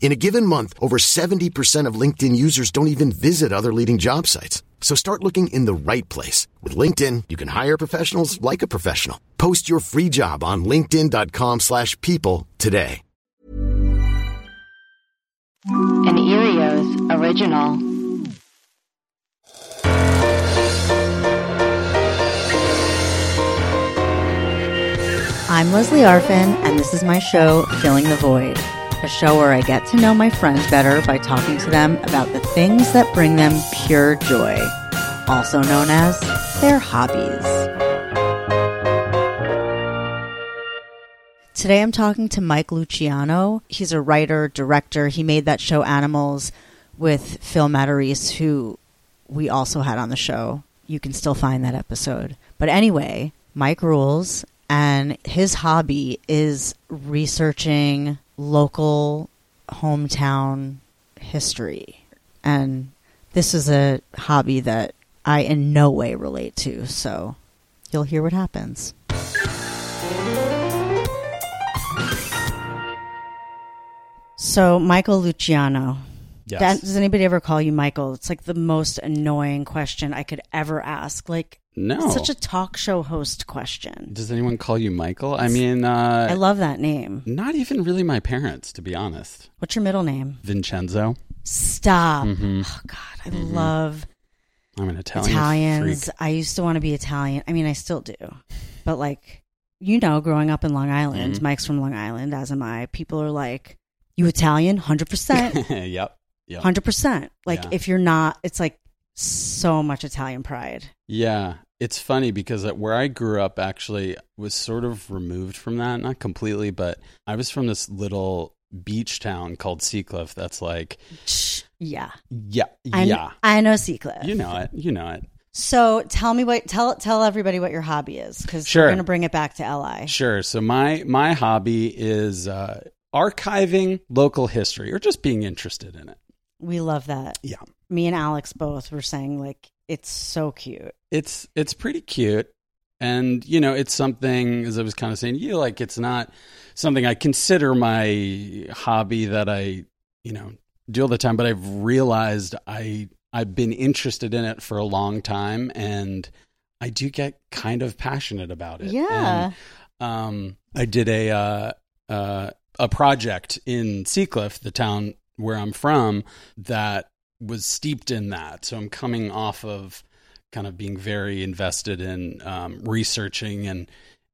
In a given month, over 70% of LinkedIn users don't even visit other leading job sites. So start looking in the right place. With LinkedIn, you can hire professionals like a professional. Post your free job on linkedin.com slash people today. An Earios original. I'm Lesley Arfin, and this is my show, Filling the Void, a show where I get to know my friends better by talking to them about the things that bring them pure joy, also known as their hobbies. Today I'm talking to Mike Luciano. He's a writer, director. He made that show Animals with Phil Matarese, who we also had on the show. You can still find that episode. But anyway, Mike rules, and his hobby is researching local hometown history. And this is a hobby that I in no way relate to, so you'll hear what happens. So, Michael Luciano. Yes. That- does anybody ever call you Michael? It's like the most annoying question I could ever ask. Like, no. it's such a talk show host question. Does anyone call you Michael? I mean, uh, I love that name. not even really my parents, to be honest. What's your middle name? Vincenzo. Stop. Mhm. Oh God, I love I'm an Italian Italians. freak. I used to want to be Italian. I mean, I still do, but like, you know, growing up in Long Island, Mhm. Mike's from Long Island, as am I. People are like, "You Italian? Hundred percent, yep. Yep. hundred percent." Like, Yeah. if you're not, it's like so much Italian pride. Yeah, it's funny because at where I grew up actually was sort of removed from that, not completely, but I was from this little beach town called Sea Cliff. That's like, Yeah, yeah, I, yeah, I know Sea Cliff. you know it, you know it. So tell me what tell tell everybody what your hobby is because Sure. we're gonna bring it back to LI. Sure. So my my hobby is uh, archiving local history or just being interested in it. We love that. Yeah. Me and Alex both were saying like it's so cute. it's it's pretty cute and you know it's something as i was kind of saying you like it's not something i consider my hobby that i you know do all the time but i've realized i i've been interested in it for a long time and i do get kind of passionate about it Yeah. And, um i did a uh uh a project in Sea Cliff the town where i'm from that was steeped in that so i'm coming off of kind of being very invested in um, researching and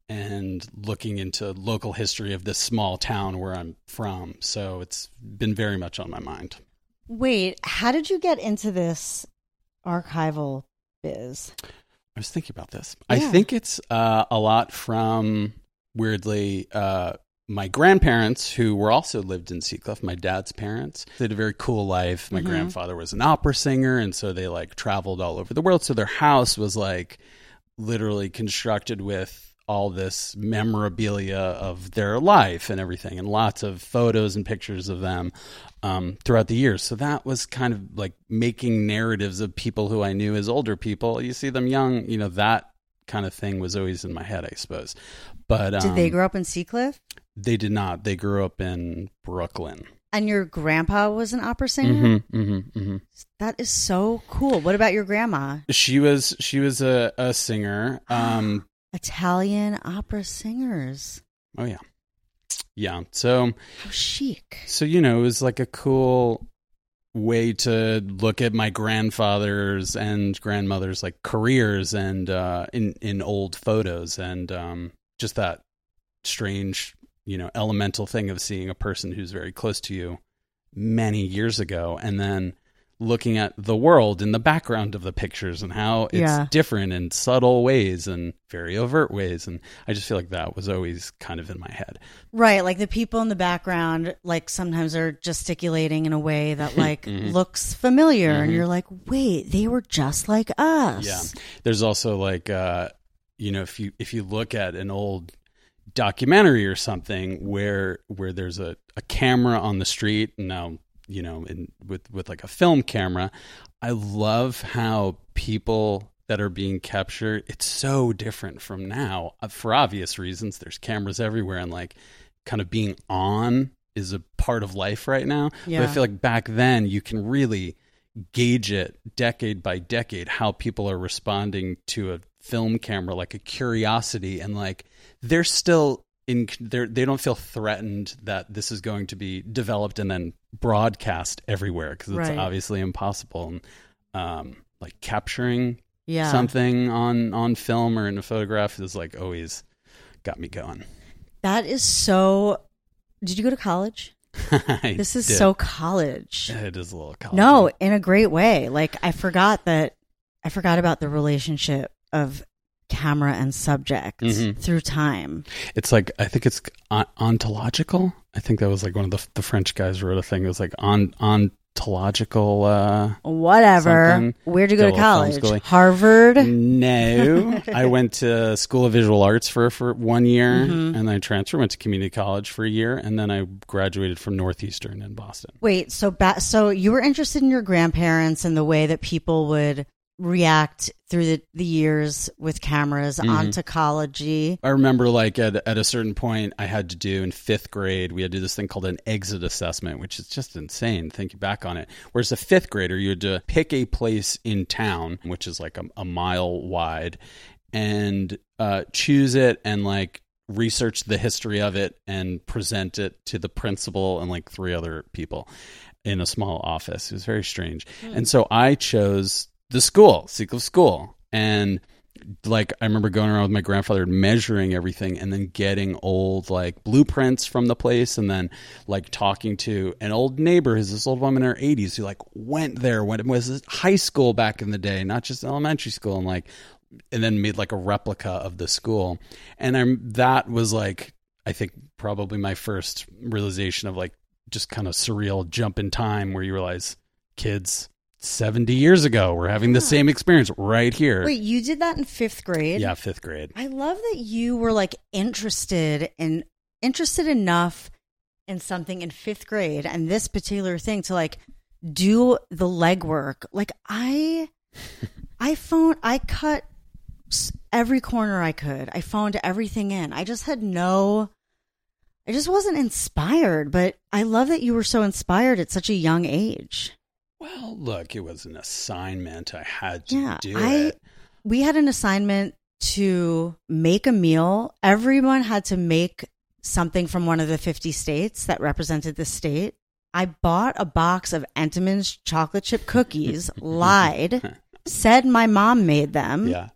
and looking into local history of this small town where I'm from. So it's been very much on my mind. Wait, how did you get into this archival biz? I was thinking about this. I think it's uh, a lot from weirdly uh, my grandparents, who were also lived in Sea Cliff. My dad's parents they had a very cool life. My Mhm. grandfather was an opera singer, and so they like traveled all over the world. So their house was like literally constructed with all this memorabilia of their life and everything, and lots of photos and pictures of them um, throughout the years. So that was kind of like making narratives of people who I knew as older people. You see them young, you know, that kind of thing was always in my head, I suppose. But um, Did they grow up in Sea Cliff? They did not. They grew up in Brooklyn. And your grandpa was an opera singer? hmm hmm hmm That is so cool. What about your grandma? She was she was a, a singer. Um, Italian opera singers. oh yeah, yeah. So How chic. So, you know, it was like a cool way to look at my grandfather's and grandmother's like careers and uh in in old photos and um just that strange, you know, elemental thing of seeing a person who's very close to you many years ago and then looking at the world in the background of the pictures and how it's Yeah. different in subtle ways and very overt ways and I just feel like that was always kind of in my head. Right, like the people in the background, like sometimes are gesticulating in a way that like Mm-hmm. looks familiar, and you're like, wait, they were just like us. Yeah. There's also like uh you know if you if you look at an old documentary or something where where there's a, a camera on the street. And now you know in with with like a film camera I love how people that are being captured it's so different from now. Uh, for obvious reasons there's cameras everywhere and like kind of being on is a part of life right now. But I feel like back then you can really gauge it decade by decade how people are responding to a film camera like a curiosity and like they're still in they're they don't feel threatened that this is going to be developed and then broadcast everywhere because it's Right. obviously impossible and um like capturing yeah. something on on film or in a photograph is like always got me going That is so. Did you go to college? This is did. so college. it is a little college No, in a great way. Like I forgot that I forgot about the relationship of camera and subject Mhm. through time. It's like I think it's ontological. I think that was like one of the the French guys wrote a thing. It was like on ontological. Uh, Whatever. Something. Where'd you Did a go to college? Harvard. no, I went to School of Visual Arts for for one year, Mhm. and then I transferred. Went to community college for a year, and then I graduated from Northeastern in Boston. Wait, so ba- so you were interested in your grandparents and the way that people would react through the, the years with cameras Mhm. on. I remember like at at a certain point I had to do in fifth grade, we had to do this thing called an exit assessment, which is just insane thinking back on it. Whereas a fifth grader, you had to pick a place in town, which is like a, a mile wide, and uh, choose it and like research the history of it and present it to the principal and like three other people in a small office. It was very strange. And so I chose the school, Sea Cliff School. And like I remember going around with my grandfather measuring everything and then getting old like blueprints from the place and then like talking to an old neighbor who's this old woman in her 80s who like went there when it was high school back in the day, not just elementary school and like and then made like a replica of the school. And I'm that was like I think probably my first realization of like just kind of surreal jump in time where you realize kids 70 years ago We're having the same experience right here. Wait, you did that in fifth grade? Yeah, fifth grade. I love that you were like interested in interested enough in something in fifth grade and this particular thing to like do the legwork. Like I, I phoned, I cut every corner I could. I phoned everything in. I just had no. I just wasn't inspired, but I love that you were so inspired at such a young age. Well, look, it was an assignment. I had to Yeah, do I it. we had an assignment to make a meal. Everyone had to make something from one of the 50 states that represented the state. I bought a box of Entenmann's chocolate chip cookies, lied, said my mom made them, Yeah,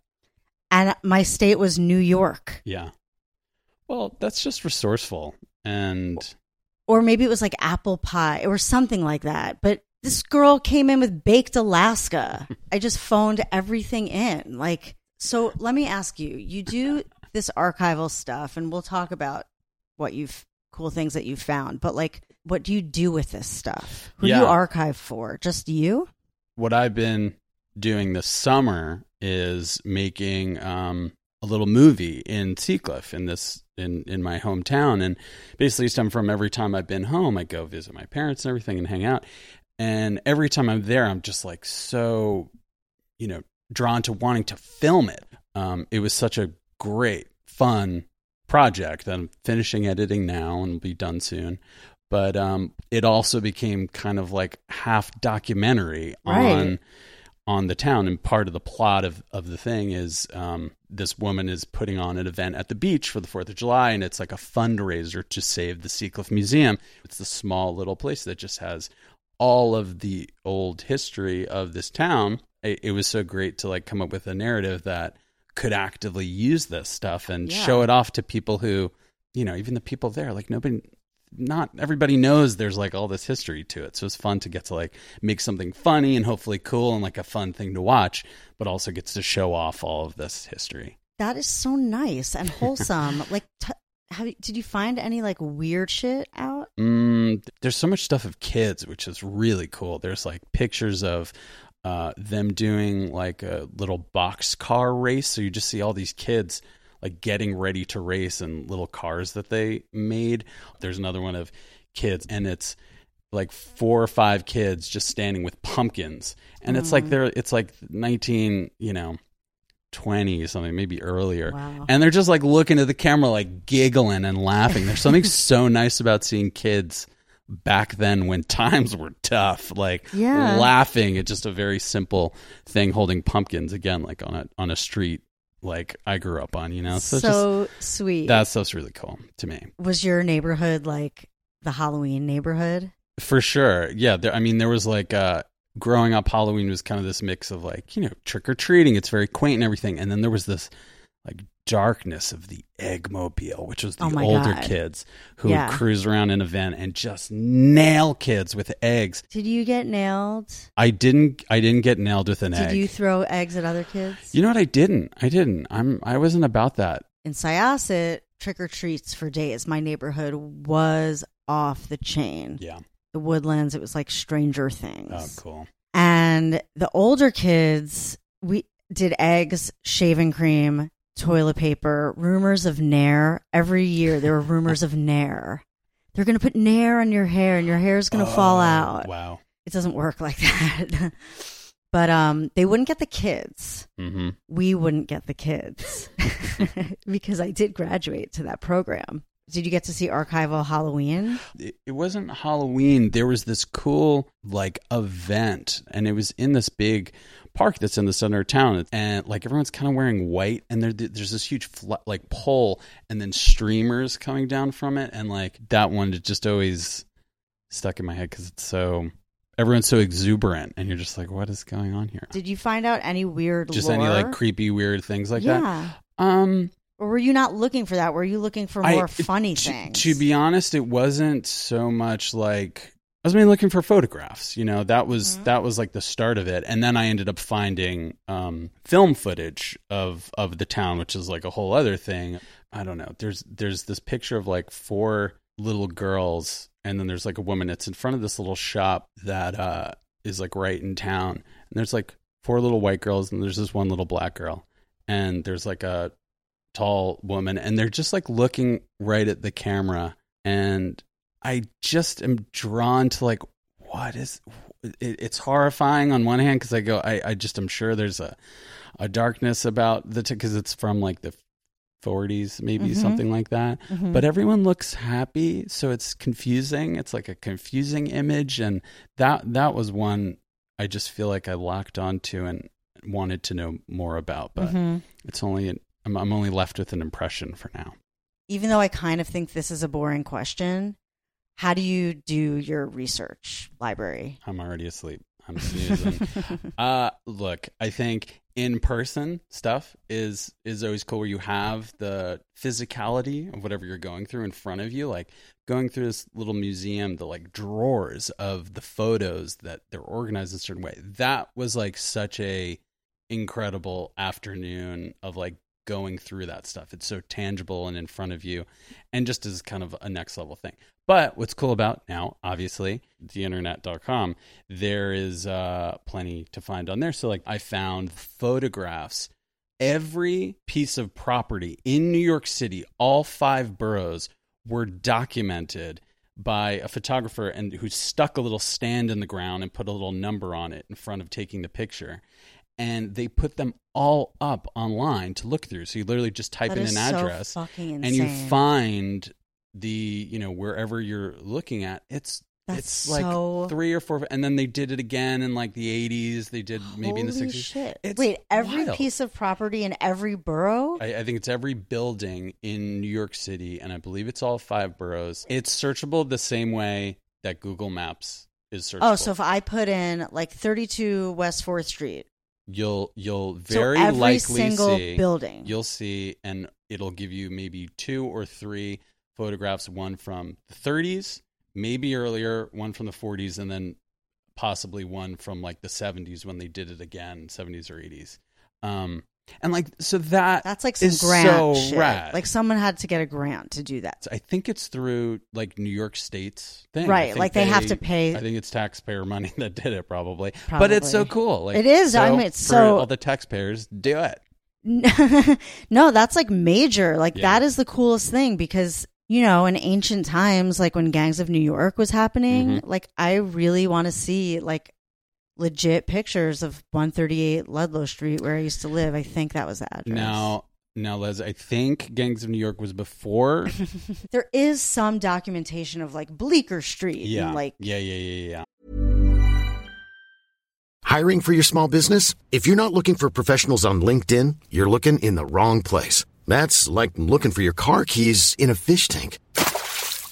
and my state was New York. yeah. Well, that's just resourceful. And Or maybe it was like apple pie or something like that. But this girl came in with baked Alaska. I just phoned everything in. Like, so let me ask you you do this archival stuff, and we'll talk about what you've cool things that you've found. But like, what do you do with this stuff? Who do you archive for? Just you? what I've been doing this summer is making um, a little movie in Sea Cliff in this in in my hometown, and basically, time from every time I've been home, I go visit my parents and everything and hang out. And every time I'm there, I'm just like so, you know, drawn to wanting to film it. Um, it was such a great, fun project that I'm finishing editing now and will be done soon. But um, it also became kind of like half documentary Right. on on the town. And part of the plot of, of the thing is um, this woman is putting on an event at the beach for the Fourth of July, and it's like a fundraiser to save the Sea Cliff Museum. It's the small little place that just has all of the old history of this town. It, it was so great to like come up with a narrative that could actively use this stuff and Yeah. show it off to people who you know, even the people there, like nobody, not everybody knows there's like all this history to it. So it's fun to get to like make something funny and hopefully cool and like a fun thing to watch, but also gets to show off all of this history. That is so nice and wholesome. like, t- have you, did you find any like weird shit out? Mm, there's so much stuff of kids, which is really cool. There's like pictures of uh, them doing like a little box car race. So you just see all these kids like getting ready to race in little cars that they made. There's another one of kids, and it's like four or five kids just standing with pumpkins, and it's like they're it's like 19, you know. 20 something maybe earlier Wow. and they're just like looking at the camera like giggling and laughing there's something so nice about seeing kids back then when times were tough like Yeah. laughing at just a very simple thing holding pumpkins again like on a on a street like I grew up on you know so so, it's sweet. just that stuff's really cool to me was your neighborhood like the Halloween neighborhood? for sure yeah there, I mean there was like uh growing up Halloween was kind of this mix of like you know trick or treating it's very quaint and everything and then there was this like darkness of the eggmobile which was the Oh older God. kids who Yeah. would cruise around in a van and just nail kids with eggs Did you get nailed? I didn't I didn't get nailed with an Did egg Did you throw eggs at other kids? You know what? I didn't. I didn't. I'm. I wasn't about that. In Syosset, trick or treats for days. My neighborhood was off the chain. Yeah. The woodlands, it was like Stranger Things. Oh, cool. And the older kids, we did eggs, shaving cream, toilet paper, rumors of Nair. Every year there were rumors of Nair. They're going to put Nair on your hair and your hair is going to fall Oh, out. Wow. It doesn't work like that. but um, they wouldn't get the kids. hmm We wouldn't get the kids because I did graduate to that program. Did you get to see Archival Halloween? It, it wasn't Halloween. There was this cool like event, and it was in this big park that's in the center of town, and like everyone's kind of wearing white, and there, there's this huge fl- like pole, and then streamers coming down from it, and like that one just always stuck in my head because it's so everyone's so exuberant, and you're just like, what is going on here? Did you find out any weird just lore? any like creepy, weird things like yeah. that. Um, Or were you not looking for that? Were you looking for I- more funny to, things? To be honest, it wasn't so much like I was mainly looking for photographs. You know, that was Mm-hmm. that was like the start of it, and then I ended up finding um, film footage of of the town, which is like a whole other thing. I don't know. There's there's this picture of like four little girls, and then there's like a woman that's in front of this little shop that uh, is like right in town, and there's like four little white girls, and there's this one little black girl, and there's like a tall woman and they're just like looking right at the camera and i just am drawn to like what is it, it's horrifying on one hand because i go I, I just am sure there's a a darkness about the because it's from like the 40s maybe Mhm. something like that Mhm. but everyone looks happy so it's confusing it's like a confusing image and that that was one i just feel like i locked onto and wanted to know more about but Mhm. it's only an, I'm, I'm only left with an impression for now. Even though I kind of think this is a boring question, how do you do your research library? I'm already asleep. I'm snoozing. uh, look, I think in person stuff is is always cool where you have the physicality of whatever you're going through in front of you. Like going through this little museum, the like drawers of the photos that they're organized in a certain way. That was like such a incredible afternoon of like going through that stuff. It's so tangible and in front of you and just as kind of a next level thing. But what's cool about now, obviously, theinternet.com, there is uh, plenty to find on there. So, like, I found photographs. Every piece of property in New York City, all five boroughs, were documented by a photographer and who stuck a little stand in the ground and put a little number on it in front of taking the picture. And they put them all up online to look through. So you literally just type That in an so address and you find the you know wherever you're looking at it's That's it's like three or four and then they did it again in like the 80s they did maybe in the Holy 60s shit. Wait, every wild. piece of property in every borough? I, I think it's every building in New York City, and I believe it's all five boroughs. It's searchable the same way that Google Maps is oh, searchable. oh, so if I put in like 32 West 4th Street, you'll you'll so very every likely single see building. you'll see, and it'll give you maybe two or three photographs, one from the 30s, maybe earlier, one from the 40s, and then possibly one from like the 70s when they did it again, 70s or 80s. Um, and like so that That's like some is grant so shit. rad. Like someone had to get a grant to do that. I think it's through like New York State's thing, I Right, think like they have to pay- I think it's taxpayer money that did it, probably. But it's so Probably. cool. Like It is. I mean, it's for so- all the taxpayers do it. no, that's like major. Like Yeah. that is the coolest thing because you know, in ancient times, like when Gangs of New York was happening, Mm-hmm. like I really want to see like legit pictures of 138 Ludlow Street where I used to live. I think that was the address. Now, now, Les, I think Gangs of New York was before. there is some documentation of like Bleecker Street. yeah, and, like yeah, yeah, yeah, yeah. Hiring for your small business? If you're not looking for professionals on LinkedIn, you're looking in the wrong place. That's like looking for your car keys in a fish tank.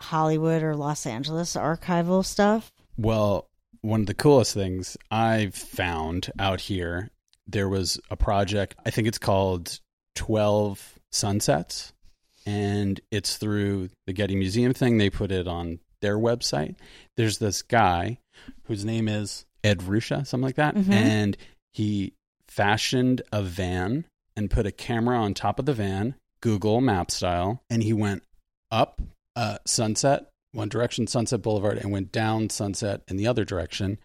Hollywood or Los Angeles archival stuff? Well, one of the coolest things I've found out here, there was a project, I think it's called 12 Sunsets, and it's through the Getty Museum thing. They put it on their website. There's this guy whose name is Ed Ruscha, something like that, Mhm. and he fashioned a van and put a camera on top of the van, Google Map style, and he went up uh, Sunset, one direction, Sunset Boulevard, and went down Sunset in the other direction,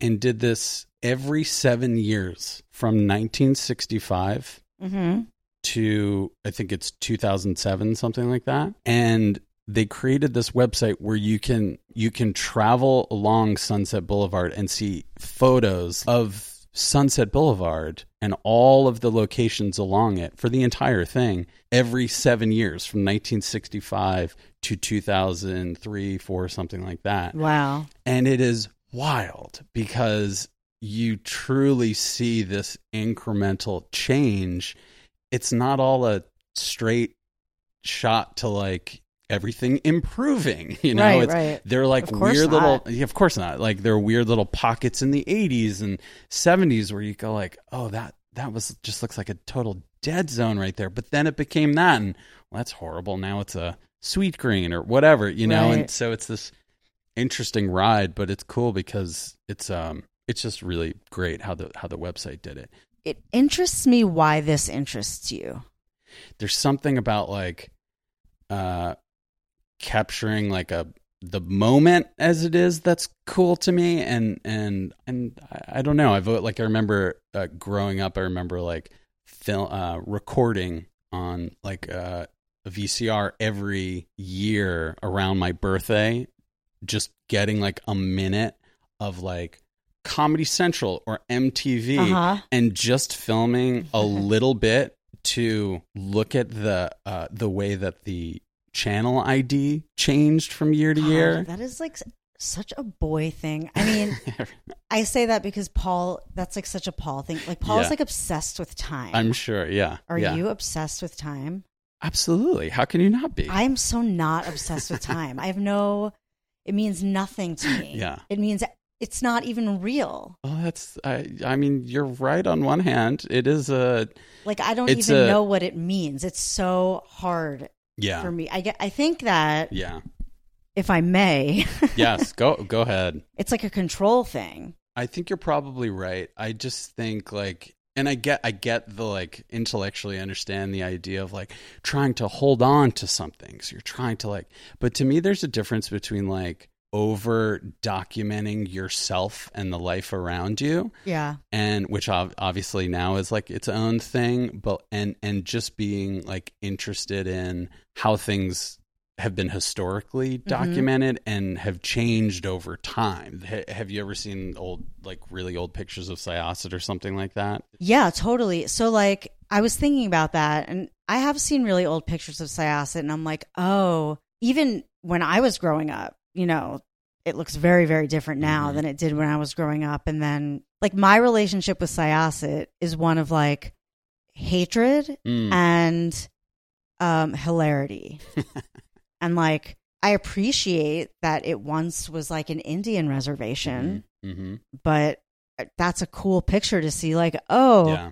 and did this every seven years from 1965 Mm-hmm. to I think it's 2007 something like that and they created this website where you can you can travel along Sunset Boulevard and see photos of Sunset Boulevard and all of the locations along it for the entire thing every 7 years from 1965 to 2003 4 something like that Wow. and it is wild because you truly see this incremental change. It's not all a straight shot to like everything improving, you know. Right, it's, right. They're like weird not. little yeah, of course not. Like there are weird little pockets in the 80s and 70s where you go like, "Oh, that that was just looks like a total dead zone right there." But then it became that and well, that's horrible. Now it's a Sweetgreen or whatever, you know. Right. And so it's this interesting ride, but it's cool because it's um it's just really great how the how the website did it. It interests me why this interests you. There's something about like uh capturing like a the moment as it is that's cool to me and and and I, don't know. I vote like I remember uh, growing up I remember like film uh recording on like uh a VCR every year around my birthday just getting like a minute of like Comedy Central or MTV Uh-huh. and just filming a little bit to look at the uh, the way that the channel ID changed from year to God, year. that is like such a boy thing. I mean, I say that because Paul, that's like such a Paul thing. Like Paul is Yeah. like obsessed with time. I'm sure, yeah. Are yeah. you obsessed with time? Absolutely. How can you not be? I'm so not obsessed with time. I have no, it means nothing to me. Yeah. It means it's not even real. well, that's I I mean, you're right on one hand. It is a Like I don't even a- know what it means. It's so hard yeah. for me. I get I think that Yeah. if I may, Yes, go go ahead. it's like a control thing. I think you're probably right. I just think like and I get I get the like intellectually understand the idea of like trying to hold on to something. So you're trying to like but to me there's a difference between like over documenting yourself and the life around you Yeah. and which ob- obviously now is like its own thing but and and just being like interested in how things have been historically Mm-hmm. documented and have changed over time ha- have you ever seen old like really old pictures of Syosset or something like that Yeah, totally. So like I was thinking about that and I have seen really old pictures of Syosset and I'm like, "Oh, even when I was growing up, you know, it looks very very different now Mhm. than it did when I was growing up." And then like my relationship with Syosset is one of like hatred Mm. and um hilarity. and like I appreciate that it once was like an Indian reservation, hmm but uh, that's a cool picture to see like, oh, yeah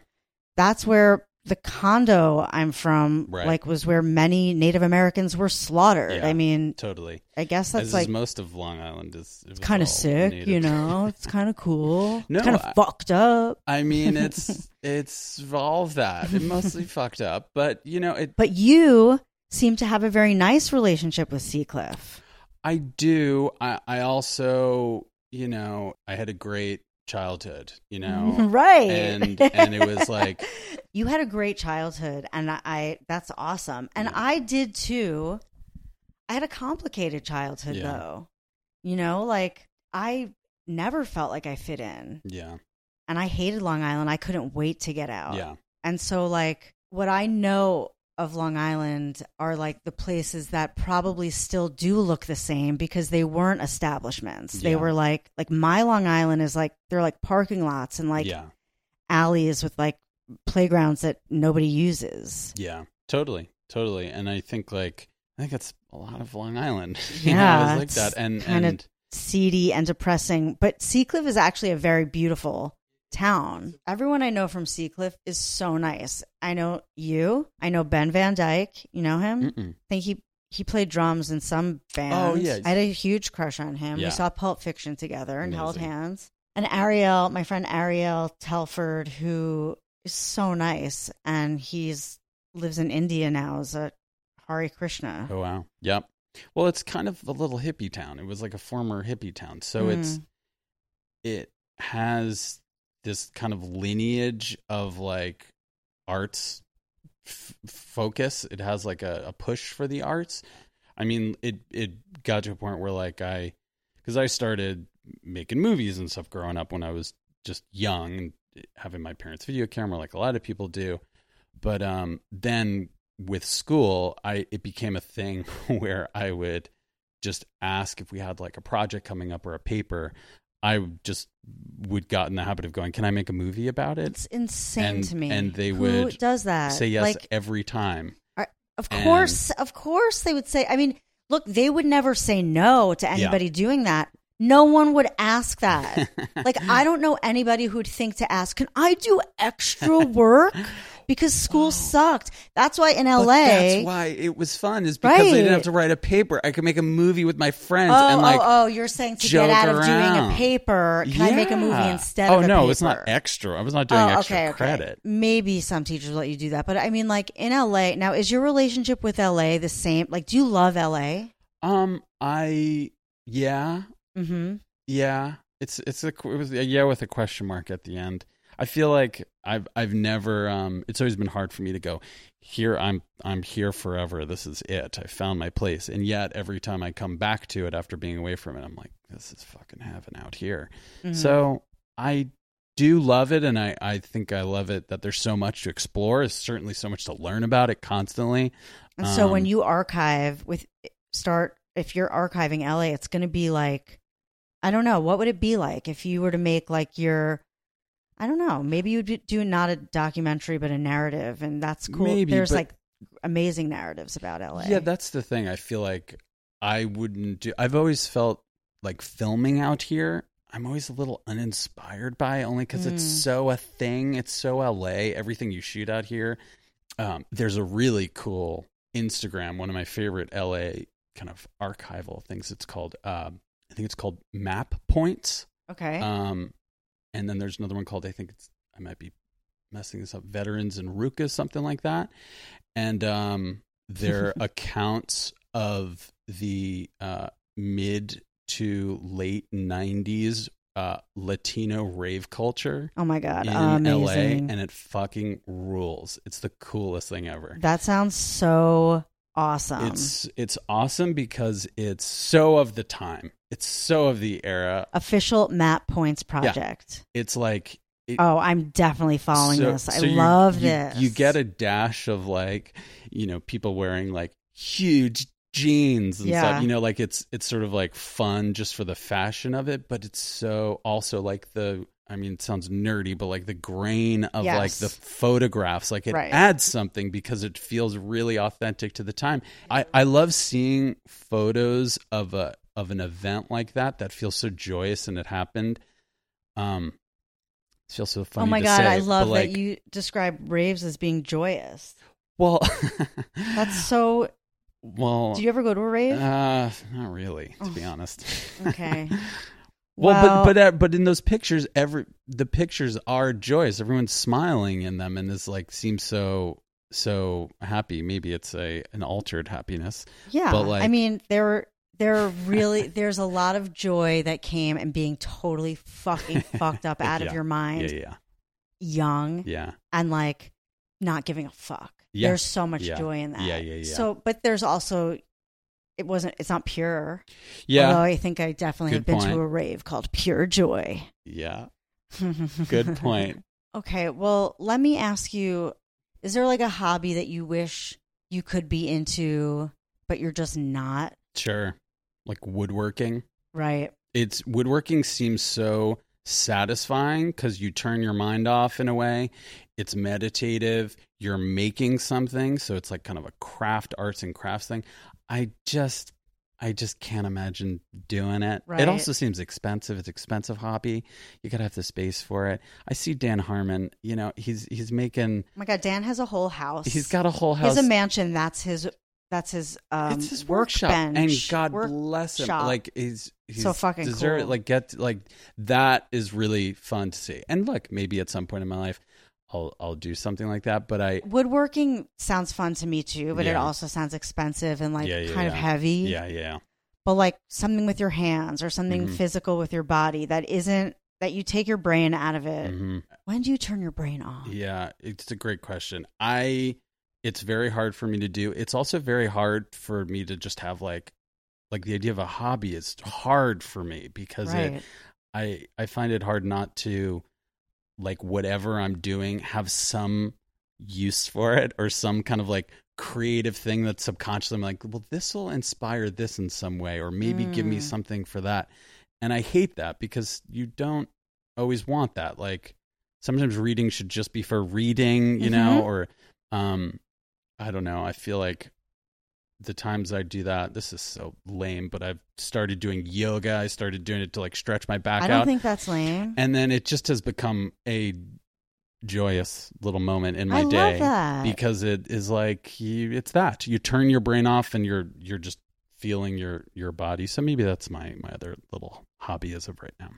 that's where the condo I'm from, Right. like, was where many Native Americans were slaughtered. Yeah. I mean, totally I guess that's as like most of Long Island is it's kind of sick, you know. It's kind of cool. No, it's kind of fucked up. I mean, it's it's all of that. It mostly fucked up, but you know, it. But you seem to have a very nice relationship with Sea Cliff. I do. I I also, you know, I had a great childhood. You know, right? and and it was like, you had a great childhood, and I, I that's awesome, and Yeah. I did too. I had a complicated childhood Yeah. though. You know, like I never felt like I fit in. yeah, and I hated Long Island. I couldn't wait to get out. yeah, And so like what I know of Long Island are like the places that probably still do look the same because they weren't establishments. They were like like my Long Island is like they're like parking lots and like yeah, alleys with like playgrounds that nobody uses. yeah. Totally, totally. And I think like I think that's a lot of Long Island. you know, Yeah, it's like that. And kinda- and Seedy and depressing, but Sea Cliff is actually a very beautiful town. Everyone I know from Sea Cliff is so nice. I know you. I know Ben Van Dyke. You know him? mm-mm. I think he he played drums in some band. Oh, yeah. I had a huge crush on him. Yeah. We saw Pulp Fiction together and held hands. And Ariel, my friend Ariel Telford, who is so nice, and he's lives in India now as a Hare Krishna. oh wow, yep. Well, it's kind of a little hippie town. It was like a former hippie town, so it's Mm. it has this kind of lineage of like arts f- focus. It has like a, a push for the arts. I mean, it it got to a point where like I, because I started making movies and stuff growing up when I was just young and having my parents' video camera, like a lot of people do. But um, then with school, I it became a thing where I would just ask if we had like a project coming up or a paper. I just would got in the habit of going, "Can I make a movie about it?" It's insane And- to me. and they Who would does that? Say yes Like, every time. of and- course, of course, they would say. I mean, look, they would never say no to anybody doing that. No one would ask that. like, I don't know anybody who'd think to ask, "Can I do extra work?" Because school sucked. That's why in But LA, that's why it was fun. Is because I didn't have to write a paper. I could make a movie with my friends oh, and like. oh, oh, you're saying to get out of doing a paper, can I make a movie instead oh, of a no, paper? it's not extra. I was not doing oh, extra okay, okay. credit. Maybe some teachers let you do that, but I mean, like in LA. Now, is your relationship with LA the same? Like, do you love LA? Um, I yeah, Mm-hmm. yeah. It's it's a it was a yeah with a question mark at the end. I feel like I've I've never um it's always been hard for me to go here I'm I'm here forever. This is it. I found my place. And yet every time I come back to it after being away from it, I'm like this is fucking heaven out here. Mm-hmm. So I do love it and I, I think I love it that there's so much to explore. There's certainly so much to learn about it constantly. And so when Um, you archive with start, if you're archiving LA, it's going to be like, I don't know, what would it be like if you were to make like your, I don't know, maybe you'd do not a documentary but a narrative, and that's cool. Maybe, There's but- like amazing narratives about LA. Yeah, that's the thing. I feel like I wouldn't do. I've always felt like filming out here. I'm always a little uninspired by only because it's Mm. so a thing. It's so LA. Everything you shoot out here. Um, there's a really cool Instagram. One of my favorite LA kind of archival things. It's called. Um, I think it's called Map Pointz. okay. Um, and then there's another one called I think it's I might be messing this up. Veterans and Ruka, something like that. And um, they're accounts of the uh, mid to late '90s uh, Latino rave culture Oh my god, in amazing! LA, and it fucking rules. It's the coolest thing ever. that sounds so awesome. It's it's awesome because it's so of the time. It's so of the era. official map points project. It's like it, Oh, I'm definitely following so- this. I so you- love you, this. You get a dash of like, you know, people wearing like huge jeans and Yeah. stuff. You know, like it's it's sort of like fun just for the fashion of it, but it's so also like the I mean, it sounds nerdy, but like the grain of like the photographs, like it Right. adds something because it feels really authentic to the time. I, I love seeing photos of a of an event like that that feels so joyous and it happened. Um, it feels so funny. oh my god, say, I love like, that you describe raves as being joyous. Well, That's so. well. Do you ever go to a rave? Uh, not really, to be Oh. honest. Okay. well, but but uh, but in those pictures, every the pictures are joyous. Everyone's smiling in them, and this like seems so so happy. Maybe it's a an altered happiness. Yeah, But, like- I mean, there there really there's a lot of joy that came and being totally fucking fucked up out Yeah. of your mind, Yeah, yeah, young, yeah. and like not giving a fuck. Yeah. There's so much joy in that. Yeah, yeah, yeah. So, but there's also it wasn't. It's not pure. Yeah, Although I think I definitely have been point. to a rave called Pure Joy. yeah. Good point. Okay, well, let me ask you is there like a hobby that you wish you could be into but you're just not? Sure. Like woodworking. Right. it's woodworking seems so satisfying because you turn your mind off in a way it's meditative you're making something so it's like kind of a craft arts and crafts thing i just i just can't imagine doing it Right. it also seems expensive it's expensive hobby you gotta have the space for it i see dan harmon you know he's he's making Oh my god, Dan has a whole house. he's got a whole house has a mansion. That's his. That's his. Um, it's his workshop, and workbench, God work- bless him. shop. Like he's, he's So fucking cool. Like get like that is really fun to see. And look, maybe at some point in my life, I'll I'll do something like that. But I Woodworking sounds fun to me too, but it also sounds expensive and like Yeah, yeah, kind of heavy. yeah yeah But like something with your hands or something Mhm. physical with your body that isn't that you take your brain out of it. hmm When do you turn your brain off? yeah. It's a great question. I it's very hard for me to do. It's also very hard for me to just have like like the idea of a hobby is hard for me because it I I find it hard not to like whatever I'm doing have some use for it or some kind of like creative thing that subconsciously I'm like, well, this will inspire this in some way, or maybe give me Mm. something for that. And I hate that because you don't always want that. Like sometimes reading should just be for reading, you know, Mhm. or um I don't know. I feel like the times I do that, this is so lame, but I've started doing yoga. I started doing it to like stretch my back out. I don't out. think that's lame. and then it just has become a joyous little moment in my I love day that. because it is like you, it's that you turn your brain off and you're you're just feeling your your body. So maybe that's my my other little hobby as of right now.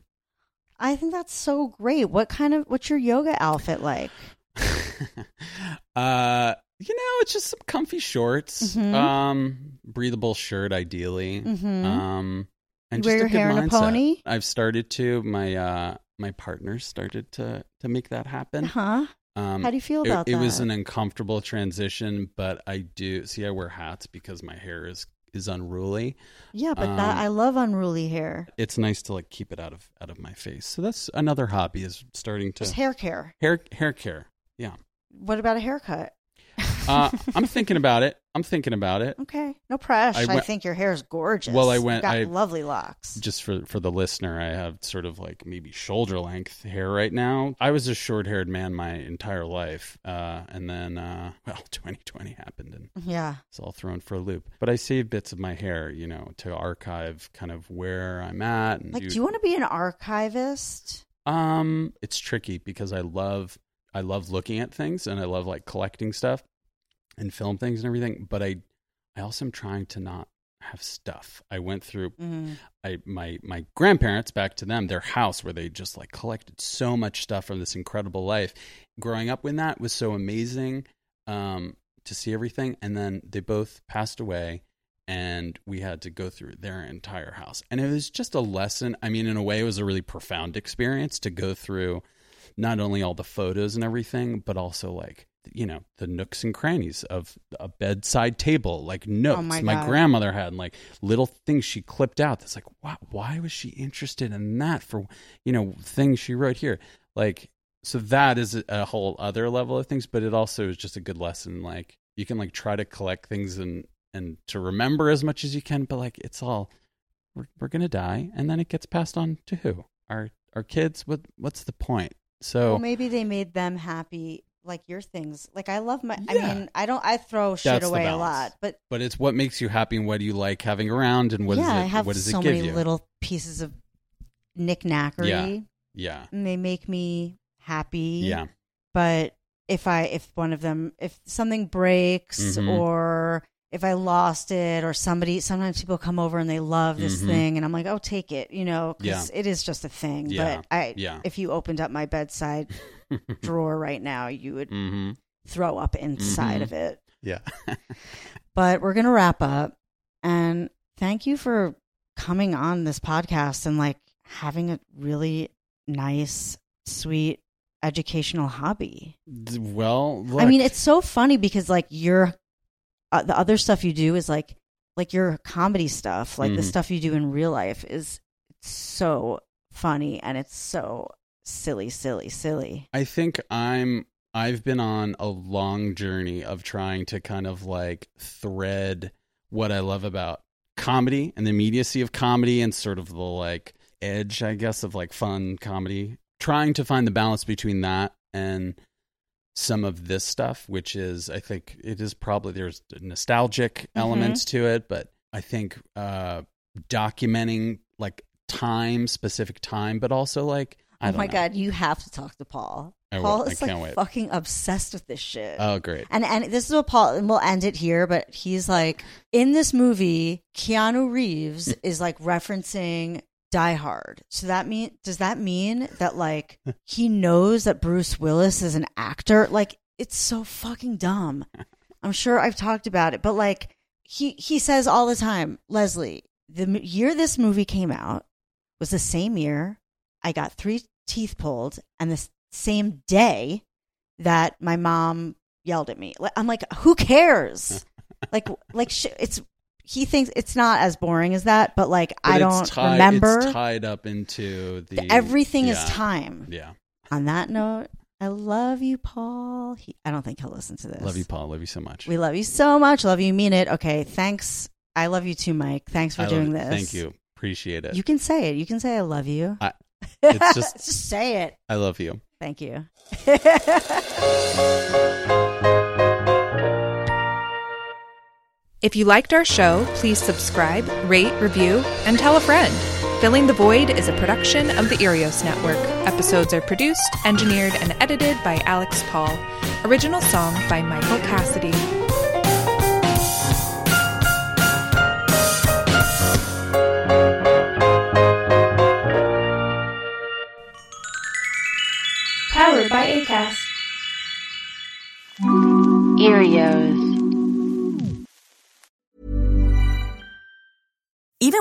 I think that's so great. What kind of what's your yoga outfit like? uh you know it's just some comfy shorts Mhm. um breathable shirt ideally Mhm. um and You wear just your a good hair in a pony? i've started to my uh my partner started to to make that happen Huh? um How do you feel about it that? was an uncomfortable transition but i do see i wear hats because my hair is is unruly yeah, but um, that I love unruly hair. it's nice to like keep it out of out of my face so that's another hobby is starting to Just hair care. hair hair care yeah What about a haircut? Uh i'm thinking about it i'm thinking about it Okay, no pressure. I I, think your hair is gorgeous. Well, I You've went- Got I- lovely locks. just for for the listener i have sort of like maybe shoulder length hair right now i was a short haired man my entire life uh and then uh well 2020 happened and Yeah. it's all thrown for a loop but i save bits of my hair you know to archive kind of where i'm at and Like, do you want to be an archivist? um it's tricky because i love i love looking at things and i love like collecting stuff and film things and everything but i i also am trying to not have stuff i went through Mm. I my my grandparents back to them their house where they just like collected so much stuff from this incredible life growing up when that was so amazing um to see everything and then they both passed away and we had to go through their entire house. And it was just a lesson. I mean, in a way, it was a really profound experience to go through not only all the photos and everything, but also like, you know, the nooks and crannies of a bedside table, like notes Oh my my, grandmother had, and like little things she clipped out. That's like, wow, why was she interested in that for, you know, things she wrote here? Like, so that is a- a whole other level of things, but it also is just a good lesson. Like, you can like try to collect things and and to remember as much as you can, but like it's all we're we're gonna die, and then it gets passed on to who? Our our kids. What what's the point? So Well, maybe they made them happy, like your things. Like I love my. I mean, I don't. I throw shit That's away a lot, but but it's what makes you happy and what do you like having around and what yeah, does it I have what does so it give many you? little pieces of knickknackery, Yeah. yeah, and they make me happy. yeah, but if I if one of them if something breaks Mhm. or if I lost it or somebody sometimes people come over and they love this Mhm. thing and I'm like oh take it you know because Yeah. it is just a thing Yeah. but I Yeah. if you opened up my bedside drawer right now you would mm-hmm. throw up inside Mhm. of it yeah. but we're gonna wrap up and thank you for coming on this podcast and like having a really nice sweet educational hobby well, I mean, it's so funny because like your uh, the other stuff you do is like like your comedy stuff, like the Mhm. stuff you do in real life is so funny and it's so silly, silly, silly. I think I'm I've been on a long journey of trying to kind of like thread what I love about comedy and the immediacy of comedy and sort of the like edge, I guess, of like fun comedy. Trying to find the balance between that and some of this stuff, which is I think it is probably there's nostalgic elements to it, but I think uh documenting like time, specific time, but also like I oh my know. god, you have to talk to Paul. I will. Paul I is like wait. fucking obsessed with this shit. Oh, great. And and this is what Paul and we'll end it here, but he's like in this movie, Keanu Reeves is like referencing Die Hard. So that mean does that mean that like he knows that Bruce Willis is an actor? Like it's so fucking dumb. I'm sure I've talked about it, but like he he says all the time, Lesley, the year this movie came out was the same year I got three teeth pulled, and the same day that my mom yelled at me. Like, I'm like, who cares? like, like sh- it's he thinks it's not as boring as that, but like But I don't tied- remember. It's tied up into the Everything is time. Yeah. On that note, I love you, Paul. He, I don't think he'll listen to this. Love you, Paul. Love you so much. We love you so much. Love you. Mean it. Okay. Thanks. I love you too, Mike. Thanks for I doing this. Thank you. Appreciate it. You can say it. You can say I love you. I, it's just just say it. I love you. Thank you. If you liked our show, please subscribe, rate, review, and tell a friend. Filling the Void is a production of the Earios Network. Episodes are produced, engineered, and edited by Alex Paul. Original song by Michael Cassidy. Powered by ACAST.